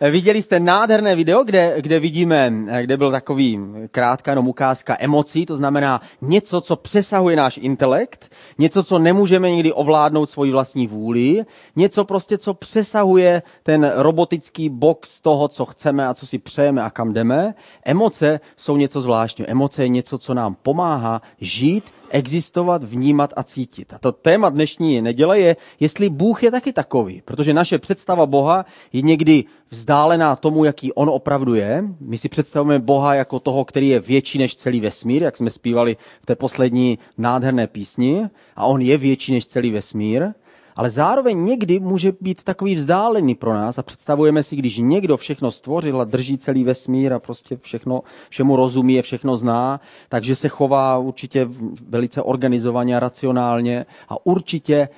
Eh, viděli jste nádherné video, kde, kde vidíme, eh, kde byl takový krátká jenom ukázka emocí, to znamená něco, co přesahuje náš intelekt, něco, co nemůžeme nikdy ovládnout svoji vlastní vůli, něco prostě, co přesahuje ten robotický box toho, co chceme a co si přejeme a kam jdeme. Emoce jsou něco zvláštního. Emoce je něco, co nám pomáhá žít existovat, vnímat a cítit. A to téma dnešní neděle je, jestli Bůh je taky takový, protože naše představa Boha je někdy vzdálená tomu, jaký on opravdu je. My si představujeme Boha jako toho, který je větší než celý vesmír, jak jsme zpívali v té poslední nádherné písni, a on je větší než celý vesmír ale zároveň někdy může být takový vzdálený pro nás a představujeme si, když někdo všechno stvořil a drží celý vesmír a prostě všechno, všemu rozumí, všechno zná, takže se chová určitě velice organizovaně a racionálně a určitě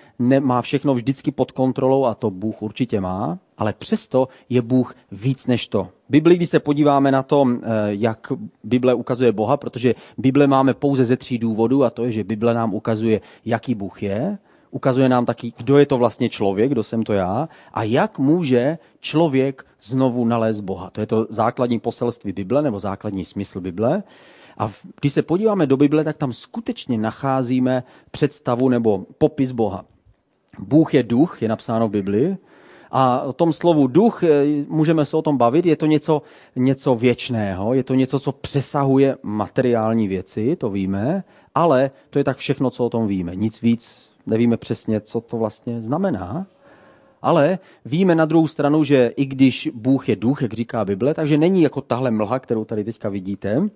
má všechno vždycky pod kontrolou a to Bůh určitě má, ale přesto je Bůh víc než to. Bibli, když se podíváme na to, eh, jak Bible ukazuje Boha, protože Bible máme pouze ze tří důvodů a to je, že Bible nám ukazuje, jaký Bůh je, ukazuje nám taky, kdo je to vlastně člověk, kdo jsem to já a jak může člověk znovu nalézt Boha. To je to základní poselství Bible nebo základní smysl Bible. A když se podíváme do Bible, tak tam skutečně nacházíme představu nebo popis Boha. Bůh je duch, je napsáno v Biblii, a o tom slovu duch eh, můžeme se o tom bavit. Je to něco, něco věčného, je to něco, co přesahuje materiální věci, to víme, ale to je tak všechno, co o tom víme. Nic víc nevíme přesně, co to vlastně znamená, ale víme na druhou stranu, že i když Bůh je duch, jak říká Bible, takže není jako tahle mlha, kterou tady teďka vidíte,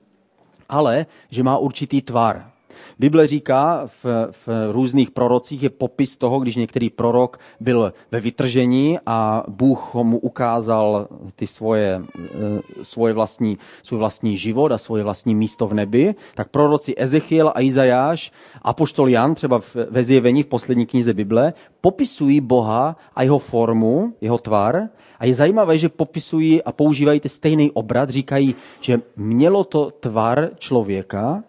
ale že má určitý tvar. Bible říká v, v různých prorocích je popis toho, když některý prorok byl ve vytržení a Bůh mu ukázal ty svoje, eh, svoje vlastní, svůj vlastní život a svoje vlastní místo v nebi, tak proroci Ezechiel a Izajáš a poštol Jan třeba ve zjevení v poslední knize Bible popisují Boha a jeho formu, jeho tvar. A je zajímavé, že popisují a používají ten stejný obrat, říkají, že mělo to tvar člověka,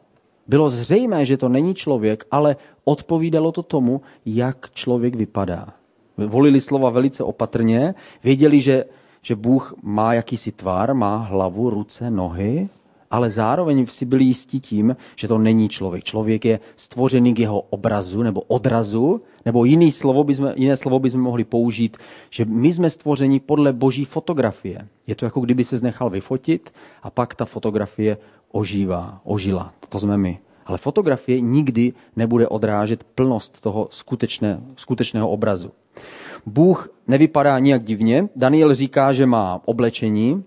bylo zřejmé, že to není člověk, ale odpovídalo to tomu, jak člověk vypadá. Volili slova velice opatrně, věděli, že, že Bůh má jakýsi tvar, má hlavu, ruce, nohy, ale zároveň si byli jistí tím, že to není člověk. Člověk je stvořený k jeho obrazu nebo odrazu, nebo jiný slovo bychom, jiné slovo bychom mohli použít, že my jsme stvořeni podle boží fotografie. Je to jako kdyby se znechal vyfotit a pak ta fotografie ožívá, ožila. To jsme my. Ale fotografie nikdy nebude odrážet plnost toho skutečné, skutečného obrazu. Bůh nevypadá nijak divně. Daniel říká, že má oblečení,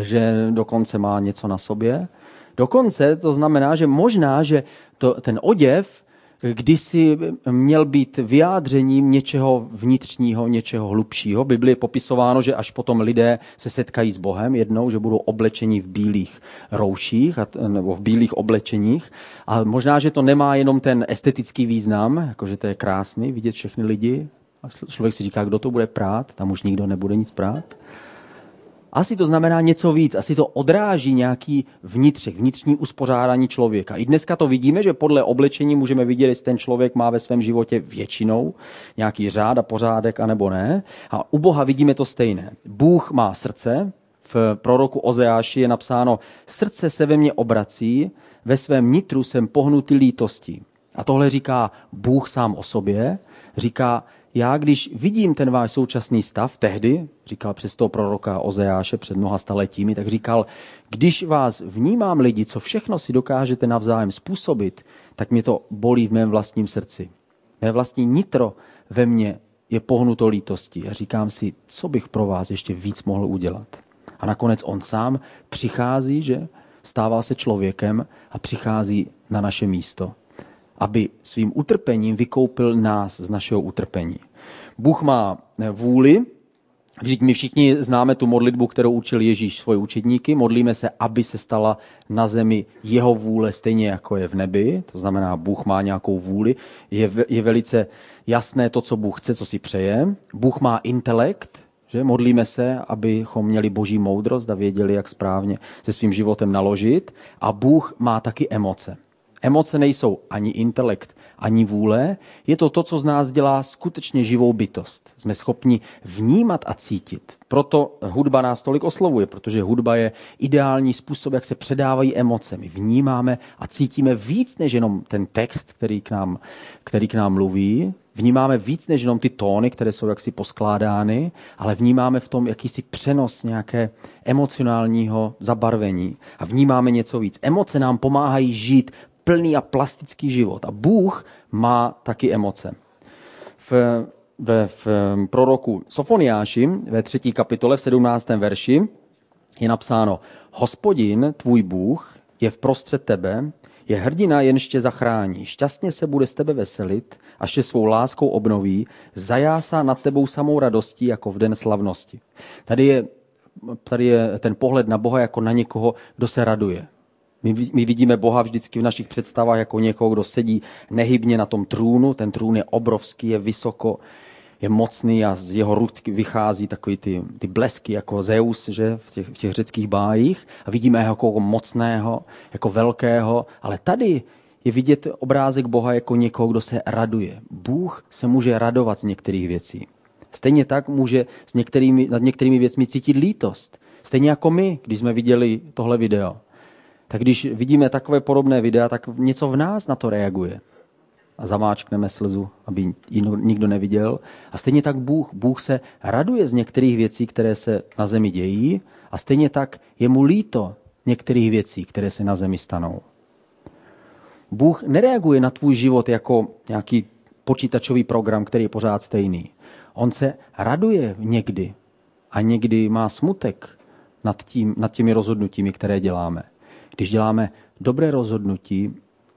že dokonce má něco na sobě. Dokonce to znamená, že možná, že to, ten oděv kdysi měl být vyjádřením něčeho vnitřního, něčeho hlubšího. Bibli je popisováno, že až potom lidé se setkají s Bohem jednou, že budou oblečeni v bílých rouších nebo v bílých oblečeních. A možná, že to nemá jenom ten estetický význam, jakože to je krásný vidět všechny lidi. A člověk si říká, kdo to bude prát, tam už nikdo nebude nic prát. Asi to znamená něco víc, asi to odráží nějaký vnitřek, vnitřní uspořádání člověka. I dneska to vidíme, že podle oblečení můžeme vidět, jestli ten člověk má ve svém životě většinou nějaký řád a pořádek, anebo ne. A u Boha vidíme to stejné. Bůh má srdce, v proroku Ozeáši je napsáno, srdce se ve mně obrací, ve svém nitru jsem pohnutý lítostí. A tohle říká Bůh sám o sobě, říká, já, když vidím ten váš současný stav, tehdy, říkal přes toho proroka Ozeáše před mnoha staletími, tak říkal, když vás vnímám lidi, co všechno si dokážete navzájem způsobit, tak mě to bolí v mém vlastním srdci. Mé vlastní nitro ve mně je pohnuto lítostí a říkám si, co bych pro vás ještě víc mohl udělat. A nakonec on sám přichází, že stává se člověkem a přichází na naše místo aby svým utrpením vykoupil nás z našeho utrpení. Bůh má eh, vůli, Vždyť my všichni známe tu modlitbu, kterou učil Ježíš svoje učedníky. Modlíme se, aby se stala na zemi jeho vůle stejně jako je v nebi. To znamená, Bůh má nějakou vůli. Je, je velice jasné to, co Bůh chce, co si přeje. Bůh má intelekt, že modlíme se, abychom měli boží moudrost a věděli, jak správně se svým životem naložit. A Bůh má taky emoce. Emoce nejsou ani intelekt, ani vůle. Je to to, co z nás dělá skutečně živou bytost. Jsme schopni vnímat a cítit. Proto hudba nás tolik oslovuje, protože hudba je ideální způsob, jak se předávají emoce. My vnímáme a cítíme víc než jenom ten text, který k nám, který k nám mluví. Vnímáme víc než jenom ty tóny, které jsou jaksi poskládány, ale vnímáme v tom jakýsi přenos nějaké emocionálního zabarvení a vnímáme něco víc. Emoce nám pomáhají žít plný a plastický život. A Bůh má taky emoce. V, ve, v proroku Sofoniáši ve třetí kapitole v 17. verši je napsáno Hospodin, tvůj Bůh, je v prostřed tebe, je hrdina, jenž tě zachrání. Šťastně se bude z tebe veselit, až tě svou láskou obnoví, zajásá nad tebou samou radostí, jako v den slavnosti. Tady je, tady je ten pohled na Boha jako na někoho, kdo se raduje. My, my vidíme Boha vždycky v našich představách jako někoho, kdo sedí nehybně na tom trůnu. Ten trůn je obrovský, je vysoko, je mocný a z jeho ruky vychází takový ty, ty blesky jako Zeus že, v, těch, v těch řeckých bájích. A vidíme ho jako mocného, jako velkého. Ale tady je vidět obrázek Boha jako někoho, kdo se raduje. Bůh se může radovat z některých věcí. Stejně tak může s některými, nad některými věcmi cítit lítost. Stejně jako my, když jsme viděli tohle video tak když vidíme takové podobné videa, tak něco v nás na to reaguje. A zamáčkneme slzu, aby ji nikdo neviděl. A stejně tak Bůh. Bůh se raduje z některých věcí, které se na zemi dějí a stejně tak je mu líto některých věcí, které se na zemi stanou. Bůh nereaguje na tvůj život jako nějaký počítačový program, který je pořád stejný. On se raduje někdy a někdy má smutek nad, tím, nad těmi rozhodnutími, které děláme. Když děláme dobré rozhodnutí,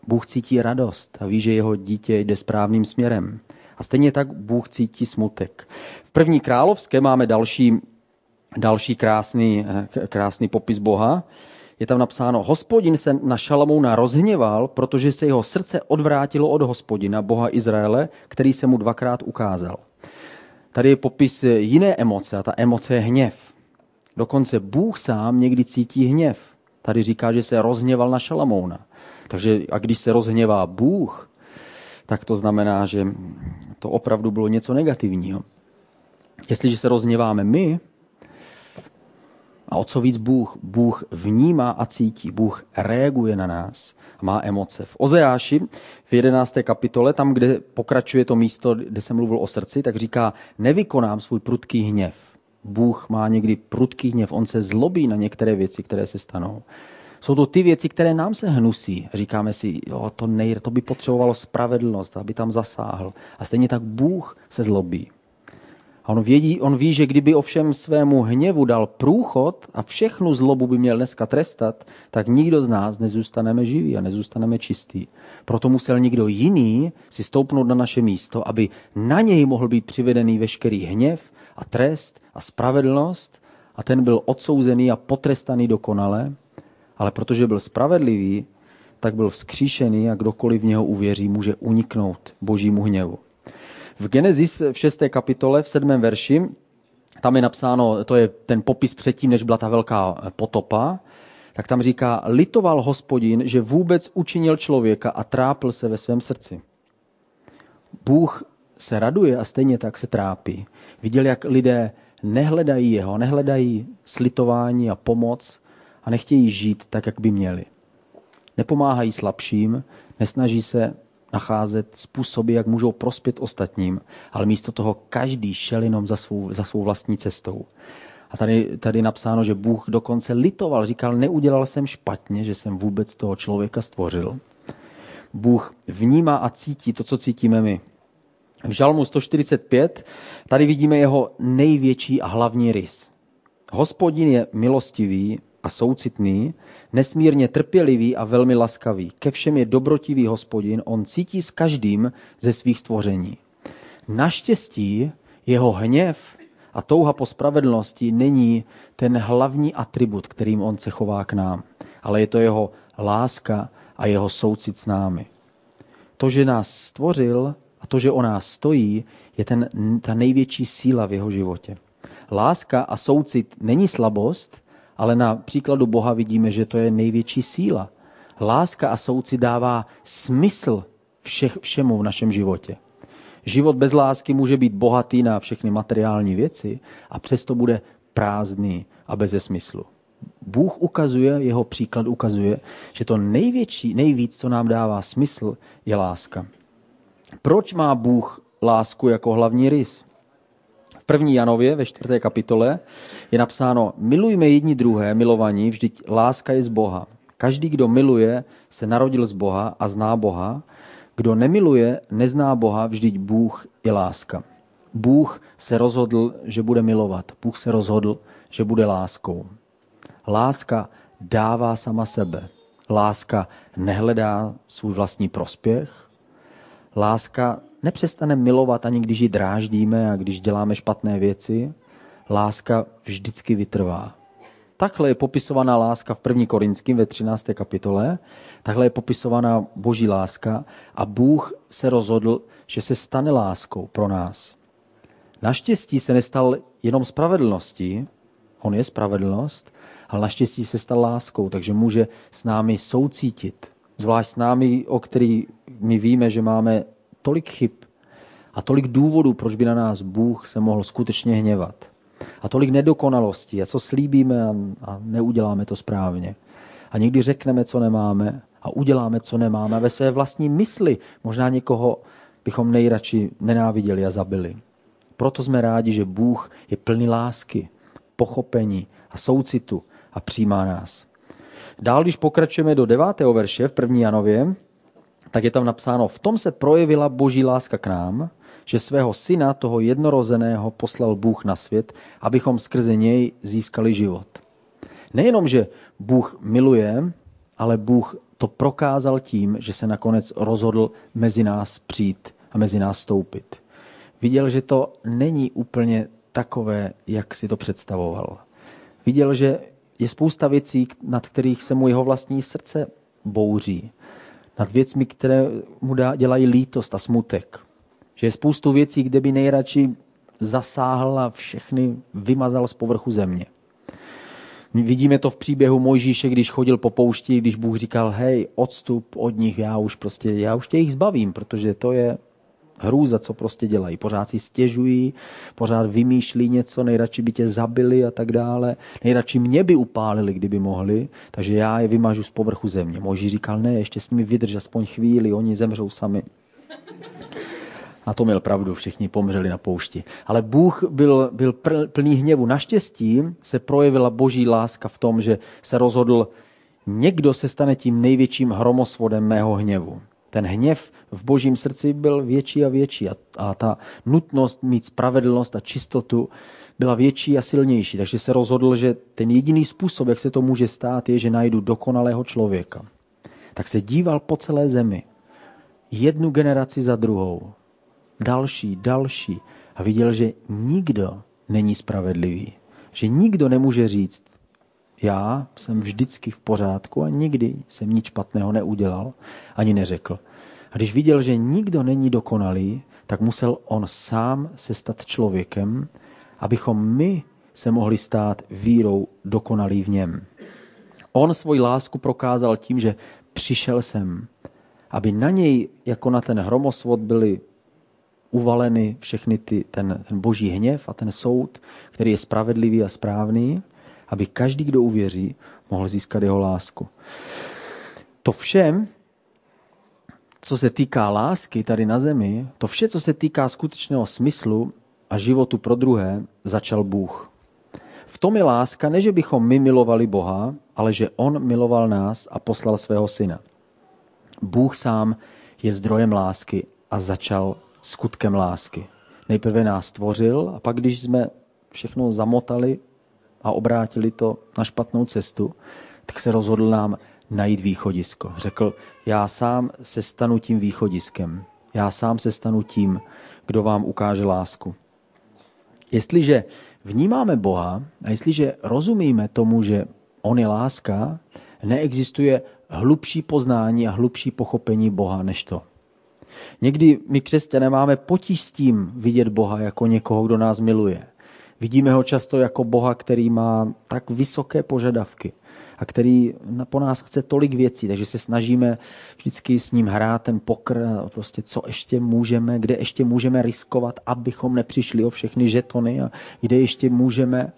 Bůh cítí radost a ví, že jeho dítě jde správným směrem. A stejně tak Bůh cítí smutek. V první královské máme další, další krásný, krásný popis Boha. Je tam napsáno, hospodin se na Šalamouna rozhněval, protože se jeho srdce odvrátilo od hospodina, Boha Izraele, který se mu dvakrát ukázal. Tady je popis jiné emoce a ta emoce je hněv. Dokonce Bůh sám někdy cítí hněv. Tady říká, že se rozhněval na Šalamouna. Takže a když se rozhněvá Bůh, tak to znamená, že to opravdu bylo něco negativního. Jestliže se rozhněváme my, a o co víc Bůh? Bůh vnímá a cítí. Bůh reaguje na nás má emoce. V Ozeáši v 11. kapitole, tam, kde pokračuje to místo, kde jsem mluvil o srdci, tak říká, nevykonám svůj prudký hněv. Bůh má někdy prudký hněv, on se zlobí na některé věci, které se stanou. Jsou to ty věci, které nám se hnusí. Říkáme si, jo, to, nej, to by potřebovalo spravedlnost, aby tam zasáhl. A stejně tak Bůh se zlobí. A on, vědí, on ví, že kdyby ovšem svému hněvu dal průchod a všechnu zlobu by měl dneska trestat, tak nikdo z nás nezůstaneme živí a nezůstaneme čistý. Proto musel někdo jiný si stoupnout na naše místo, aby na něj mohl být přivedený veškerý hněv a trest a spravedlnost a ten byl odsouzený a potrestaný dokonale, ale protože byl spravedlivý, tak byl vzkříšený a kdokoliv v něho uvěří, může uniknout božímu hněvu. V Genesis v 6. kapitole v 7. verši tam je napsáno, to je ten popis předtím, než byla ta velká potopa, tak tam říká, litoval hospodin, že vůbec učinil člověka a trápil se ve svém srdci. Bůh se raduje a stejně tak se trápí. Viděl, jak lidé nehledají jeho, nehledají slitování a pomoc a nechtějí žít tak, jak by měli. Nepomáhají slabším, nesnaží se nacházet způsoby, jak můžou prospět ostatním, ale místo toho každý šel jenom za svou, za svou vlastní cestou. A tady, tady napsáno, že Bůh dokonce litoval, říkal, neudělal jsem špatně, že jsem vůbec toho člověka stvořil. Bůh vnímá a cítí to, co cítíme my. V Žalmu 145 tady vidíme jeho největší a hlavní rys. Hospodin je milostivý a soucitný, nesmírně trpělivý a velmi laskavý. Ke všem je dobrotivý hospodin, on cítí s každým ze svých stvoření. Naštěstí jeho hněv a touha po spravedlnosti není ten hlavní atribut, kterým on se chová k nám, ale je to jeho láska a jeho soucit s námi. To, že nás stvořil, a to, že o nás stojí, je ten, ta největší síla v jeho životě. Láska a soucit není slabost, ale na příkladu Boha vidíme, že to je největší síla. Láska a soucit dává smysl všech, všemu v našem životě. Život bez lásky může být bohatý na všechny materiální věci a přesto bude prázdný a bez smyslu. Bůh ukazuje, jeho příklad ukazuje, že to největší, nejvíc, co nám dává smysl, je láska. Proč má Bůh lásku jako hlavní rys? V první Janově ve čtvrté kapitole je napsáno milujme jedni druhé, milovaní, vždyť láska je z Boha. Každý, kdo miluje, se narodil z Boha a zná Boha. Kdo nemiluje, nezná Boha, vždyť Bůh je láska. Bůh se rozhodl, že bude milovat. Bůh se rozhodl, že bude láskou. Láska dává sama sebe. Láska nehledá svůj vlastní prospěch. Láska nepřestane milovat ani když ji dráždíme a když děláme špatné věci. Láska vždycky vytrvá. Takhle je popisovaná láska v 1. Korinským ve 13. kapitole. Takhle je popisovaná boží láska a Bůh se rozhodl, že se stane láskou pro nás. Naštěstí se nestal jenom spravedlností, on je spravedlnost, ale naštěstí se stal láskou, takže může s námi soucítit. Zvlášť s námi, o který my víme, že máme tolik chyb a tolik důvodů, proč by na nás Bůh se mohl skutečně hněvat. A tolik nedokonalostí a co slíbíme a, a neuděláme to správně. A někdy řekneme, co nemáme a uděláme, co nemáme. A ve své vlastní mysli možná někoho bychom nejradši nenáviděli a zabili. Proto jsme rádi, že Bůh je plný lásky, pochopení a soucitu a přijímá nás. Dál, když pokračujeme do devátého verše v první Janově, tak je tam napsáno, v tom se projevila boží láska k nám, že svého syna, toho jednorozeného, poslal Bůh na svět, abychom skrze něj získali život. Nejenom, že Bůh miluje, ale Bůh to prokázal tím, že se nakonec rozhodl mezi nás přijít a mezi nás stoupit. Viděl, že to není úplně takové, jak si to představoval. Viděl, že je spousta věcí, nad kterých se mu jeho vlastní srdce bouří. Nad věcmi, které mu dá, dělají lítost a smutek. Že je spoustu věcí, kde by nejradši zasáhl a všechny vymazal z povrchu země. Vidíme to v příběhu Mojžíše, když chodil po poušti, když Bůh říkal, hej, odstup od nich, já už prostě, já už tě jich zbavím, protože to je hrůza, co prostě dělají. Pořád si stěžují, pořád vymýšlí něco, nejradši by tě zabili a tak dále. Nejradši mě by upálili, kdyby mohli, takže já je vymažu z povrchu země. Moží říkal, ne, ještě s nimi vydrž aspoň chvíli, oni zemřou sami. A to měl pravdu, všichni pomřeli na poušti. Ale Bůh byl, byl plný hněvu. Naštěstí se projevila boží láska v tom, že se rozhodl, někdo se stane tím největším hromosvodem mého hněvu ten hněv v božím srdci byl větší a větší a, a ta nutnost mít spravedlnost a čistotu byla větší a silnější. Takže se rozhodl, že ten jediný způsob, jak se to může stát, je, že najdu dokonalého člověka. Tak se díval po celé zemi. Jednu generaci za druhou. Další, další. A viděl, že nikdo není spravedlivý. Že nikdo nemůže říct, já jsem vždycky v pořádku a nikdy jsem nic špatného neudělal, ani neřekl. A když viděl, že nikdo není dokonalý, tak musel on sám se stát člověkem, abychom my se mohli stát vírou dokonalý v něm. On svoji lásku prokázal tím, že přišel sem, aby na něj, jako na ten hromosvod, byly uvaleny všechny ty, ten, ten boží hněv a ten soud, který je spravedlivý a správný aby každý, kdo uvěří, mohl získat jeho lásku. To vše, co se týká lásky tady na zemi, to vše, co se týká skutečného smyslu a životu pro druhé, začal Bůh. V tom je láska, ne že bychom my milovali Boha, ale že On miloval nás a poslal svého syna. Bůh sám je zdrojem lásky a začal skutkem lásky. Nejprve nás stvořil a pak, když jsme všechno zamotali a obrátili to na špatnou cestu, tak se rozhodl nám najít východisko. Řekl, já sám se stanu tím východiskem. Já sám se stanu tím, kdo vám ukáže lásku. Jestliže vnímáme Boha a jestliže rozumíme tomu, že On je láska, neexistuje hlubší poznání a hlubší pochopení Boha než to. Někdy my křesťané máme potíž s tím vidět Boha jako někoho, kdo nás miluje Vidíme ho často jako Boha, který má tak vysoké požadavky a který po nás chce tolik věcí, takže se snažíme vždycky s ním hrát ten pokr, prostě co ještě můžeme, kde ještě můžeme riskovat, abychom nepřišli o všechny žetony a kde ještě můžeme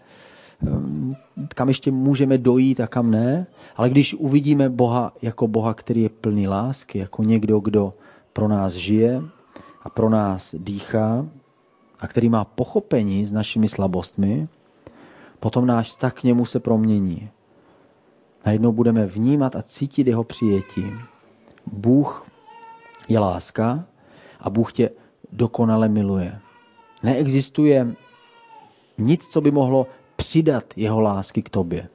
ehm, kam ještě můžeme dojít a kam ne. Ale když uvidíme Boha jako Boha, který je plný lásky, jako někdo, kdo pro nás žije a pro nás dýchá a který má pochopení s našimi slabostmi, potom náš vztah k němu se promění. Najednou budeme vnímat a cítit jeho přijetí. Bůh je láska a Bůh tě dokonale miluje. Neexistuje nic, co by mohlo přidat jeho lásky k tobě.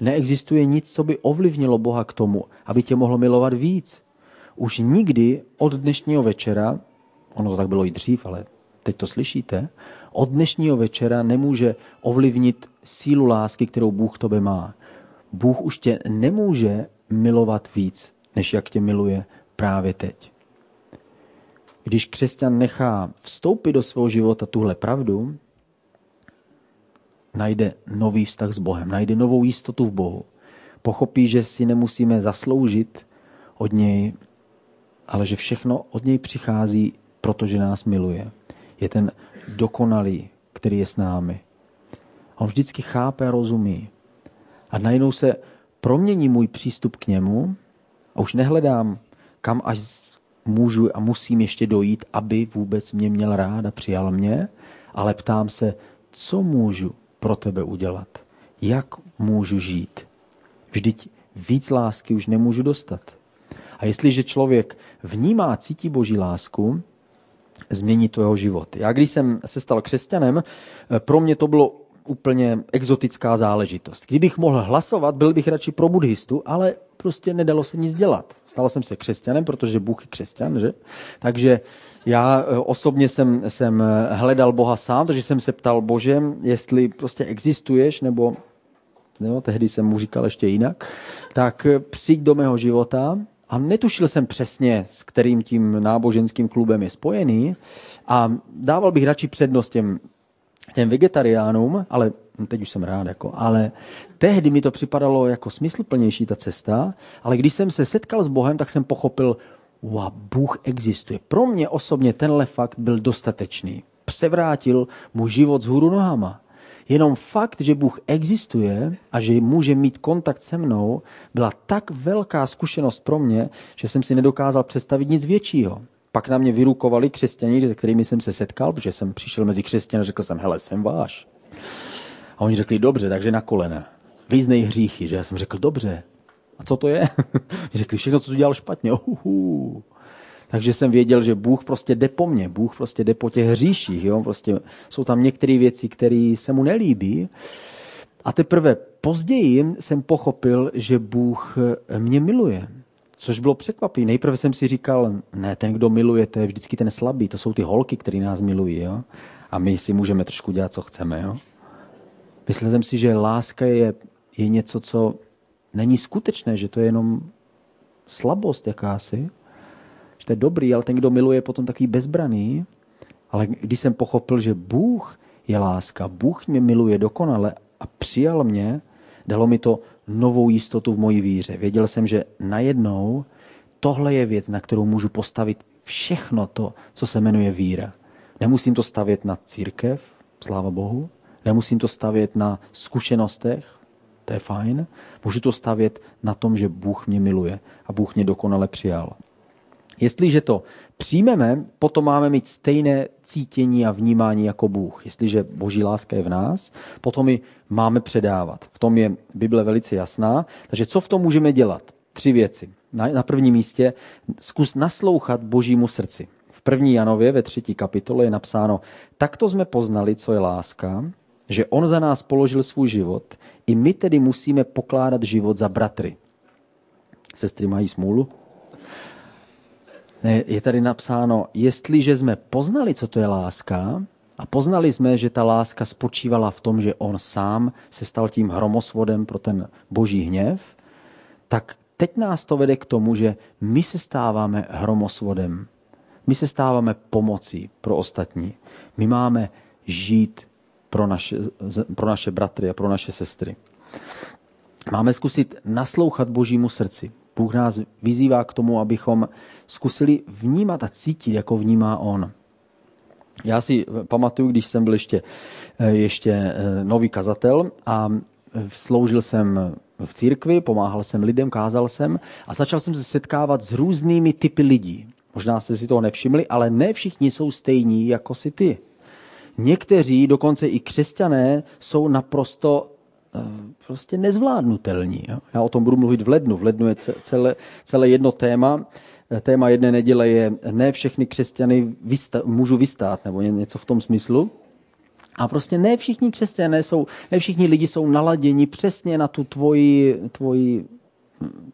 Neexistuje nic, co by ovlivnilo Boha k tomu, aby tě mohlo milovat víc. Už nikdy od dnešního večera, ono to tak bylo i dřív, ale teď to slyšíte, od dnešního večera nemůže ovlivnit sílu lásky, kterou Bůh k tobě má. Bůh už tě nemůže milovat víc, než jak tě miluje právě teď. Když křesťan nechá vstoupit do svého života tuhle pravdu, najde nový vztah s Bohem, najde novou jistotu v Bohu. Pochopí, že si nemusíme zasloužit od něj, ale že všechno od něj přichází, protože nás miluje. Je ten dokonalý, který je s námi. On vždycky chápe a rozumí. A najednou se promění můj přístup k němu a už nehledám, kam až můžu a musím ještě dojít, aby vůbec mě měl rád a přijal mě, ale ptám se, co můžu pro tebe udělat? Jak můžu žít? Vždyť víc lásky už nemůžu dostat. A jestliže člověk vnímá, cítí boží lásku, změní to jeho život. Já když jsem se stal křesťanem, pro mě to bylo úplně exotická záležitost. Kdybych mohl hlasovat, byl bych radši pro buddhistu, ale prostě nedalo se nic dělat. Stal jsem se křesťanem, protože Bůh je křesťan, že? Takže já e, osobně jsem, jsem hledal Boha sám, takže jsem se ptal Bože, jestli prostě existuješ, nebo no, tehdy jsem mu říkal ještě jinak, tak přijď do mého života a netušil jsem přesně, s kterým tím náboženským klubem je spojený a dával bych radši přednost těm těm vegetariánům, ale teď už jsem rád, jako, ale tehdy mi to připadalo jako smysluplnější ta cesta, ale když jsem se setkal s Bohem, tak jsem pochopil, wow, Bůh existuje. Pro mě osobně tenhle fakt byl dostatečný. Převrátil můj život z hůru nohama. Jenom fakt, že Bůh existuje a že může mít kontakt se mnou, byla tak velká zkušenost pro mě, že jsem si nedokázal představit nic většího pak na mě vyrukovali křesťaní, se kterými jsem se setkal, protože jsem přišel mezi křesťany a řekl jsem, hele, jsem váš. A oni řekli, dobře, takže na kolena. Vyznej hříchy, že já jsem řekl, dobře. A co to je? řekli, všechno, co udělal špatně. Uhu. Takže jsem věděl, že Bůh prostě jde po mně, Bůh prostě jde po těch hříších. Jo? Prostě jsou tam některé věci, které se mu nelíbí. A teprve později jsem pochopil, že Bůh mě miluje. Což bylo překvapivé. Nejprve jsem si říkal, ne, ten, kdo miluje, to je vždycky ten slabý, to jsou ty holky, které nás milují. Jo? A my si můžeme trošku dělat, co chceme. Jo? Myslel jsem si, že láska je, je něco, co není skutečné, že to je jenom slabost jakási. To je dobrý, ale ten, kdo miluje, je potom takový bezbraný. Ale když jsem pochopil, že Bůh je láska, Bůh mě miluje dokonale a přijal mě, dalo mi to novou jistotu v mojí víře. Věděl jsem, že najednou tohle je věc, na kterou můžu postavit všechno to, co se jmenuje víra. Nemusím to stavět na církev, sláva Bohu, nemusím to stavět na zkušenostech, to je fajn. Můžu to stavět na tom, že Bůh mě miluje a Bůh mě dokonale přijal. Jestliže to přijmeme, potom máme mít stejné cítění a vnímání jako Bůh. Jestliže boží láska je v nás, potom ji máme předávat. V tom je Bible velice jasná. Takže co v tom můžeme dělat? Tři věci. Na, na prvním místě zkus naslouchat božímu srdci. V první Janově ve třetí kapitole je napsáno, takto jsme poznali, co je láska, že on za nás položil svůj život, i my tedy musíme pokládat život za bratry. Sestry mají smůlu? Je tady napsáno, jestliže jsme poznali, co to je láska, a poznali jsme, že ta láska spočívala v tom, že on sám se stal tím hromosvodem pro ten boží hněv, tak teď nás to vede k tomu, že my se stáváme hromosvodem. My se stáváme pomocí pro ostatní. My máme žít pro naše, pro naše bratry a pro naše sestry. Máme zkusit naslouchat Božímu srdci. Bůh nás vyzývá k tomu, abychom zkusili vnímat a cítit, jako vnímá On. Já si pamatuju, když jsem byl ještě, eh, ještě eh, nový kazatel a sloužil jsem v církvi, pomáhal jsem lidem, kázal jsem a začal jsem se setkávat s různými typy lidí. Možná jste si toho nevšimli, ale ne všichni jsou stejní jako si ty. Někteří, dokonce i křesťané, jsou naprosto eh, prostě nezvládnutelní. Já o tom budu mluvit v lednu. V lednu je celé, celé jedno téma. Eh, téma jedné neděle je ne všechny křesťany vysta- můžu vystát, nebo něco v tom smyslu. A prostě ne všichni křesťané jsou, ne všichni lidi jsou naladěni přesně na tu tvoji, tvoji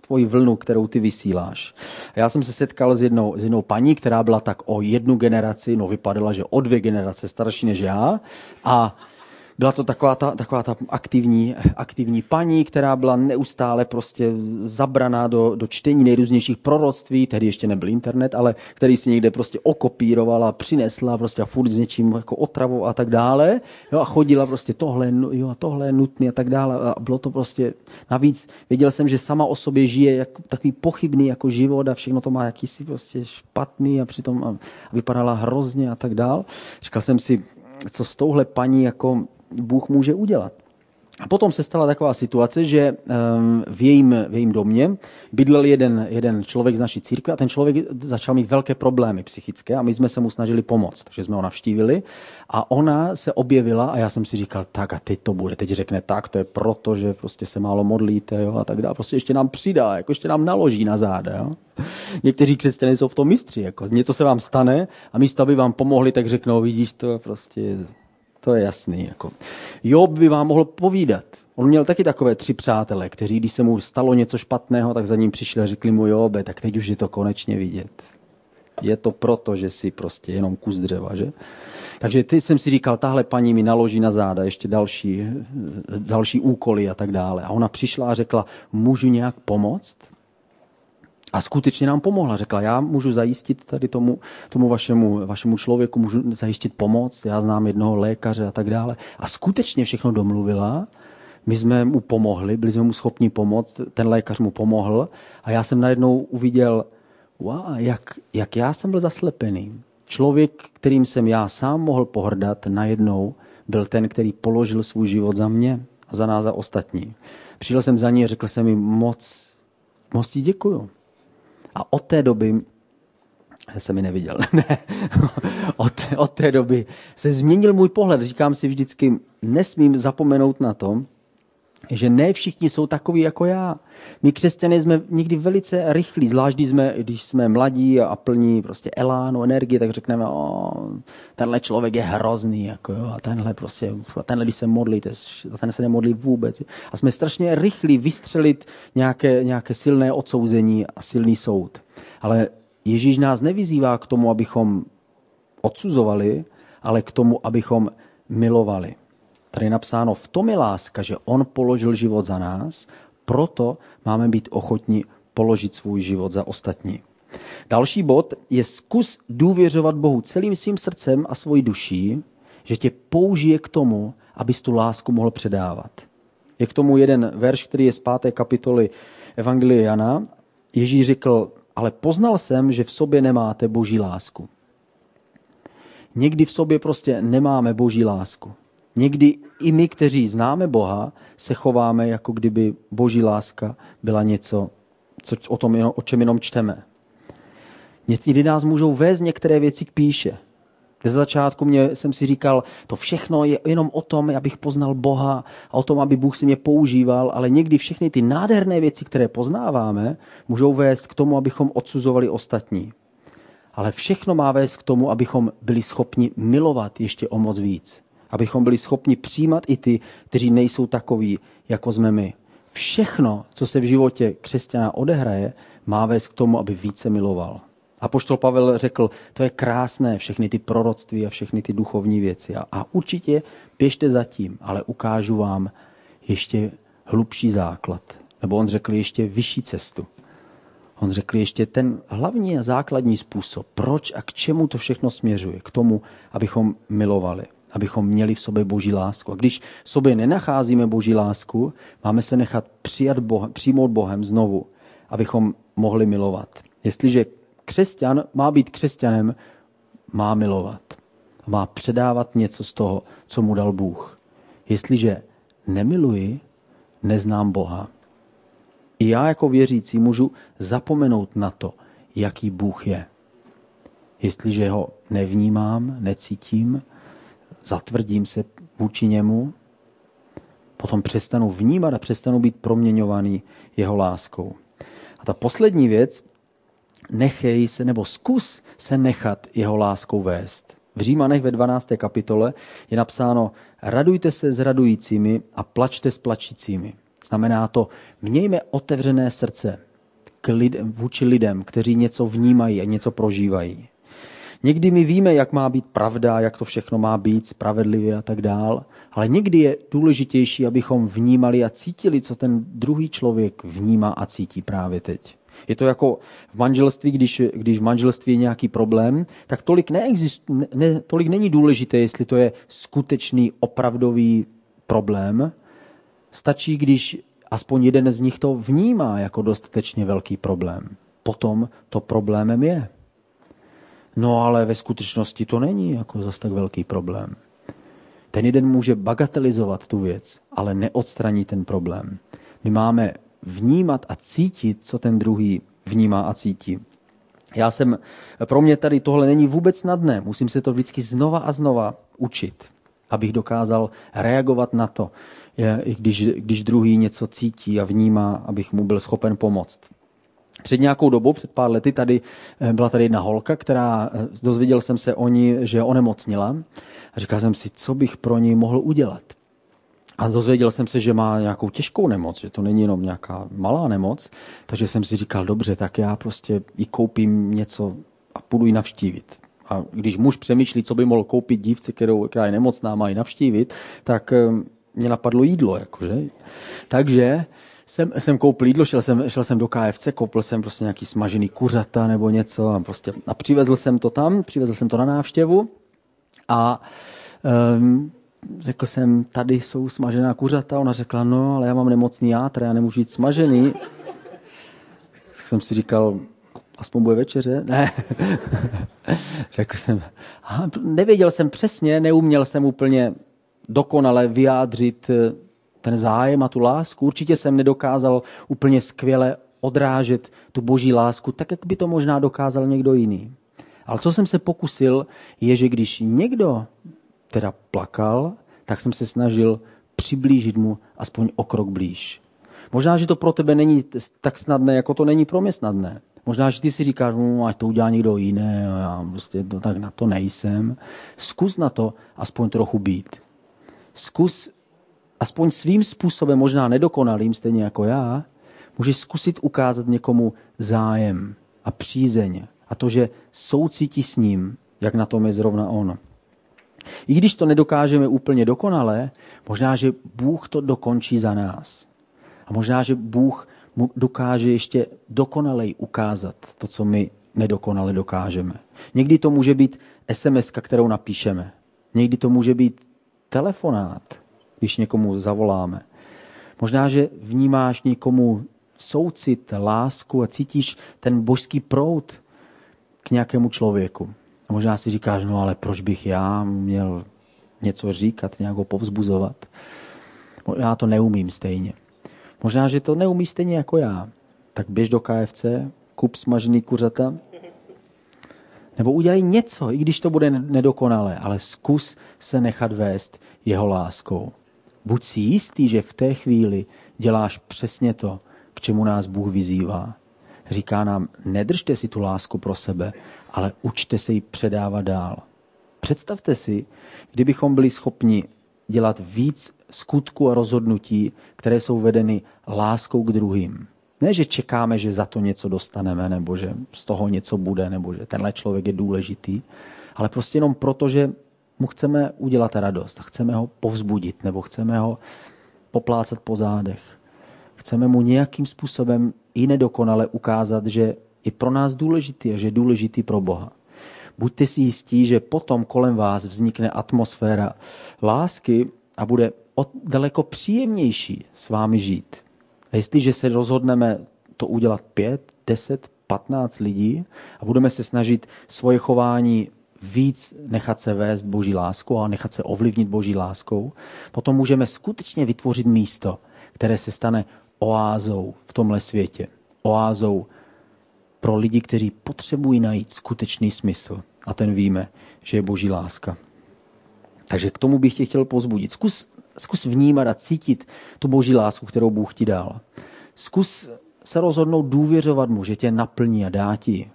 tvoji vlnu, kterou ty vysíláš. Já jsem se setkal s jednou, s jednou paní, která byla tak o jednu generaci, no vypadala, že o dvě generace starší než já a byla to taková ta, taková ta aktivní, aktivní paní, která byla neustále prostě zabraná do, do čtení nejrůznějších proroctví, tehdy ještě nebyl internet, ale který si někde prostě okopírovala, přinesla prostě a furt s něčím jako otravou a tak dále. Jo, a chodila prostě tohle, jo, a tohle je nutné a tak dále. A bylo to prostě, navíc věděl jsem, že sama o sobě žije jak, takový pochybný jako život a všechno to má jakýsi prostě špatný a přitom a vypadala hrozně a tak dále. Říkal jsem si, co s touhle paní jako Bůh může udělat. A potom se stala taková situace, že ehm, v jejím, v jejím domě bydlel jeden, jeden člověk z naší církve a ten člověk začal mít velké problémy psychické a my jsme se mu snažili pomoct. Takže jsme ho navštívili a ona se objevila a já jsem si říkal, tak a teď to bude. Teď řekne tak, to je proto, že prostě se málo modlíte jo, a tak dále. Prostě ještě nám přidá, jako ještě nám naloží na záda. Jo. Někteří křesťané jsou v tom mistři. Jako něco se vám stane a místo, aby vám pomohli, tak řeknou, vidíš to prostě to je jasný. Jako. Job by vám mohl povídat. On měl taky takové tři přátele, kteří, když se mu stalo něco špatného, tak za ním přišli a řekli mu, Jobe, tak teď už je to konečně vidět. Je to proto, že si prostě jenom kus dřeva, že? Takže ty jsem si říkal, tahle paní mi naloží na záda ještě další, další úkoly a tak dále. A ona přišla a řekla, můžu nějak pomoct? A skutečně nám pomohla. Řekla, já můžu zajistit tady tomu, tomu vašemu, vašemu člověku, můžu zajistit pomoc, já znám jednoho lékaře a tak dále. A skutečně všechno domluvila. My jsme mu pomohli, byli jsme mu schopni pomoct, ten lékař mu pomohl a já jsem najednou uviděl, wow, jak, jak já jsem byl zaslepený. Člověk, kterým jsem já sám mohl pohrdat, najednou byl ten, který položil svůj život za mě a za nás za ostatní. Přišel jsem za ní a řekl jsem mi moc, moc ti děkuju. A od té doby se mi neviděl. ne. od, té, od té doby se změnil můj pohled. Říkám si vždycky, nesmím zapomenout na to, že ne všichni jsou takoví jako já. My křesťané jsme někdy velice rychlí, zvlášť když jsme, když jsme mladí a plní prostě elánu, energie, tak řekneme, o, tenhle člověk je hrozný, jako jo, a tenhle prostě, a tenhle, když se modlí, a ten se nemodlí vůbec. A jsme strašně rychlí vystřelit nějaké, nějaké silné odsouzení a silný soud. Ale Ježíš nás nevyzývá k tomu, abychom odsuzovali, ale k tomu, abychom milovali. Tady je napsáno, v tom je láska, že on položil život za nás, proto máme být ochotní položit svůj život za ostatní. Další bod je zkus důvěřovat Bohu celým svým srdcem a svojí duší, že tě použije k tomu, abys tu lásku mohl předávat. Je k tomu jeden verš, který je z páté kapitoly Evangelie Jana. Ježíš řekl, ale poznal jsem, že v sobě nemáte boží lásku. Někdy v sobě prostě nemáme boží lásku. Někdy i my, kteří známe Boha, se chováme, jako kdyby boží láska byla něco, co, o, tom, o čem jenom čteme. Někdy nás můžou vést některé věci k píše. Ze začátku mě, jsem si říkal, to všechno je jenom o tom, abych poznal Boha a o tom, aby Bůh si mě používal, ale někdy všechny ty nádherné věci, které poznáváme, můžou vést k tomu, abychom odsuzovali ostatní. Ale všechno má vést k tomu, abychom byli schopni milovat ještě o moc víc abychom byli schopni přijímat i ty, kteří nejsou takoví, jako jsme my. Všechno, co se v životě křesťana odehraje, má vést k tomu, aby více miloval. A poštol Pavel řekl, to je krásné, všechny ty proroctví a všechny ty duchovní věci. A, a určitě běžte zatím, ale ukážu vám ještě hlubší základ. Nebo on řekl ještě vyšší cestu. On řekl ještě ten hlavní a základní způsob, proč a k čemu to všechno směřuje. K tomu, abychom milovali. Abychom měli v sobě boží lásku. A když v sobě nenacházíme boží lásku, máme se nechat přijat Bohem, přijmout Bohem znovu, abychom mohli milovat. Jestliže křesťan má být křesťanem, má milovat. Má předávat něco z toho, co mu dal Bůh. Jestliže nemiluji, neznám Boha. I já jako věřící můžu zapomenout na to, jaký Bůh je. Jestliže ho nevnímám, necítím, zatvrdím se vůči němu, potom přestanu vnímat a přestanu být proměňovaný jeho láskou. A ta poslední věc, nechej se nebo zkus se nechat jeho láskou vést. V Římanech ve 12. kapitole je napsáno radujte se s radujícími a plačte s plačícími. Znamená to, mějme otevřené srdce k vůči lidem, kteří něco vnímají a něco prožívají. Někdy my víme, jak má být pravda, jak to všechno má být spravedlivě a tak dál, ale někdy je důležitější, abychom vnímali a cítili, co ten druhý člověk vnímá a cítí právě teď. Je to jako v manželství, když, když v manželství je nějaký problém, tak tolik, neexist, ne, tolik není důležité, jestli to je skutečný, opravdový problém. Stačí, když aspoň jeden z nich to vnímá jako dostatečně velký problém. Potom to problémem je. No ale ve skutečnosti to není jako zase tak velký problém. Ten jeden může bagatelizovat tu věc, ale neodstraní ten problém. My máme vnímat a cítit, co ten druhý vnímá a cítí. Já jsem, pro mě tady tohle není vůbec snadné. Musím se to vždycky znova a znova učit, abych dokázal reagovat na to, když, když druhý něco cítí a vnímá, abych mu byl schopen pomoct. Před nějakou dobou, před pár lety, tady eh, byla tady jedna holka, která, eh, dozvěděl jsem se o ní, že onemocnila. A říkal jsem si, co bych pro ní mohl udělat. A dozvěděl jsem se, že má nějakou těžkou nemoc, že to není jenom nějaká malá nemoc, takže jsem si říkal, dobře, tak já prostě jí koupím něco a půjdu ji navštívit. A když muž přemýšlí, co by mohl koupit dívce, kterou, která je nemocná, má ji navštívit, tak eh, mě napadlo jídlo, jakože. Takže jsem, jsem koupil jídlo, šel jsem, šel jsem do KFC, koupil jsem prostě nějaký smažený kuřata nebo něco a prostě a přivezl jsem to tam, přivezl jsem to na návštěvu a um, řekl jsem, tady jsou smažená kuřata. Ona řekla, no, ale já mám nemocný játr, já nemůžu jít smažený. Tak jsem si říkal, aspoň bude večeře? Ne. řekl jsem, nevěděl jsem přesně, neuměl jsem úplně dokonale vyjádřit ten zájem a tu lásku. Určitě jsem nedokázal úplně skvěle odrážet tu boží lásku, tak jak by to možná dokázal někdo jiný. Ale co jsem se pokusil, je, že když někdo teda plakal, tak jsem se snažil přiblížit mu aspoň o krok blíž. Možná, že to pro tebe není tak snadné, jako to není pro mě snadné. Možná, že ty si říkáš, no, ať to udělá někdo jiný, já prostě to, tak na to nejsem. Zkus na to aspoň trochu být. Zkus aspoň svým způsobem, možná nedokonalým, stejně jako já, můžeš zkusit ukázat někomu zájem a přízeň a to, že soucítí s ním, jak na tom je zrovna on. I když to nedokážeme úplně dokonale, možná, že Bůh to dokončí za nás. A možná, že Bůh mu dokáže ještě dokonalej ukázat to, co my nedokonale dokážeme. Někdy to může být SMS, kterou napíšeme. Někdy to může být telefonát, když někomu zavoláme. Možná, že vnímáš někomu soucit, lásku a cítíš ten božský proud k nějakému člověku. A možná si říkáš, no ale proč bych já měl něco říkat, nějak ho povzbuzovat. Já to neumím stejně. Možná, že to neumí stejně jako já. Tak běž do KFC, kup smažený kuřata, nebo udělej něco, i když to bude nedokonalé, ale zkus se nechat vést jeho láskou. Buď si jistý, že v té chvíli děláš přesně to, k čemu nás Bůh vyzývá. Říká nám, nedržte si tu lásku pro sebe, ale učte se ji předávat dál. Představte si, kdybychom byli schopni dělat víc skutků a rozhodnutí, které jsou vedeny láskou k druhým. Ne, že čekáme, že za to něco dostaneme, nebo že z toho něco bude, nebo že tenhle člověk je důležitý, ale prostě jenom proto, že mu chceme udělat radost a chceme ho povzbudit, nebo chceme ho poplácat po zádech. Chceme mu nějakým způsobem i nedokonale ukázat, že je pro nás důležitý a že je důležitý pro Boha. buďte si jistí, že potom kolem vás vznikne atmosféra lásky a bude daleko příjemnější s vámi žít. A jestliže se rozhodneme to udělat pět, deset, patnáct lidí a budeme se snažit svoje chování víc nechat se vést boží láskou a nechat se ovlivnit boží láskou, potom můžeme skutečně vytvořit místo, které se stane oázou v tomhle světě. Oázou pro lidi, kteří potřebují najít skutečný smysl. A ten víme, že je boží láska. Takže k tomu bych tě chtěl pozbudit. Zkus, zkus vnímat a cítit tu boží lásku, kterou Bůh ti dal. Zkus se rozhodnout důvěřovat mu, že tě naplní a dá ti.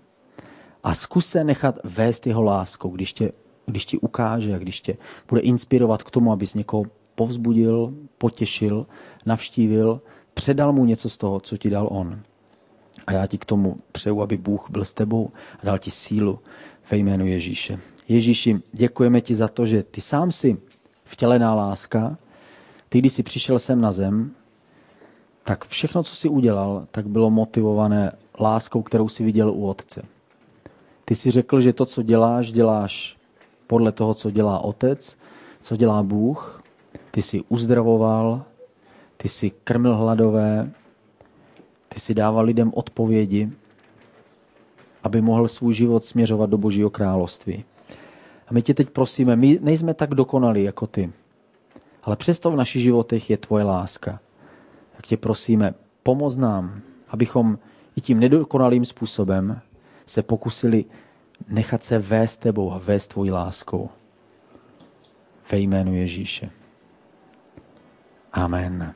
A zkus se nechat vést jeho láskou, když tě, když ti ukáže, když tě bude inspirovat k tomu, abys někoho povzbudil, potěšil, navštívil, předal mu něco z toho, co ti dal on. A já ti k tomu přeju, aby Bůh byl s tebou a dal ti sílu ve jménu Ježíše. Ježíši, děkujeme ti za to, že ty sám si vtělená láska, ty, když jsi přišel sem na zem, tak všechno, co jsi udělal, tak bylo motivované láskou, kterou si viděl u otce. Ty si řekl, že to, co děláš, děláš podle toho, co dělá otec, co dělá Bůh. Ty si uzdravoval, ty si krmil hladové, ty si dával lidem odpovědi, aby mohl svůj život směřovat do Božího království. A my tě teď prosíme, my nejsme tak dokonalí jako ty, ale přesto v našich životech je tvoje láska. Tak tě prosíme, pomoz nám, abychom i tím nedokonalým způsobem se pokusili nechat se vést tebou a vést tvojí láskou. Ve jménu Ježíše. Amen.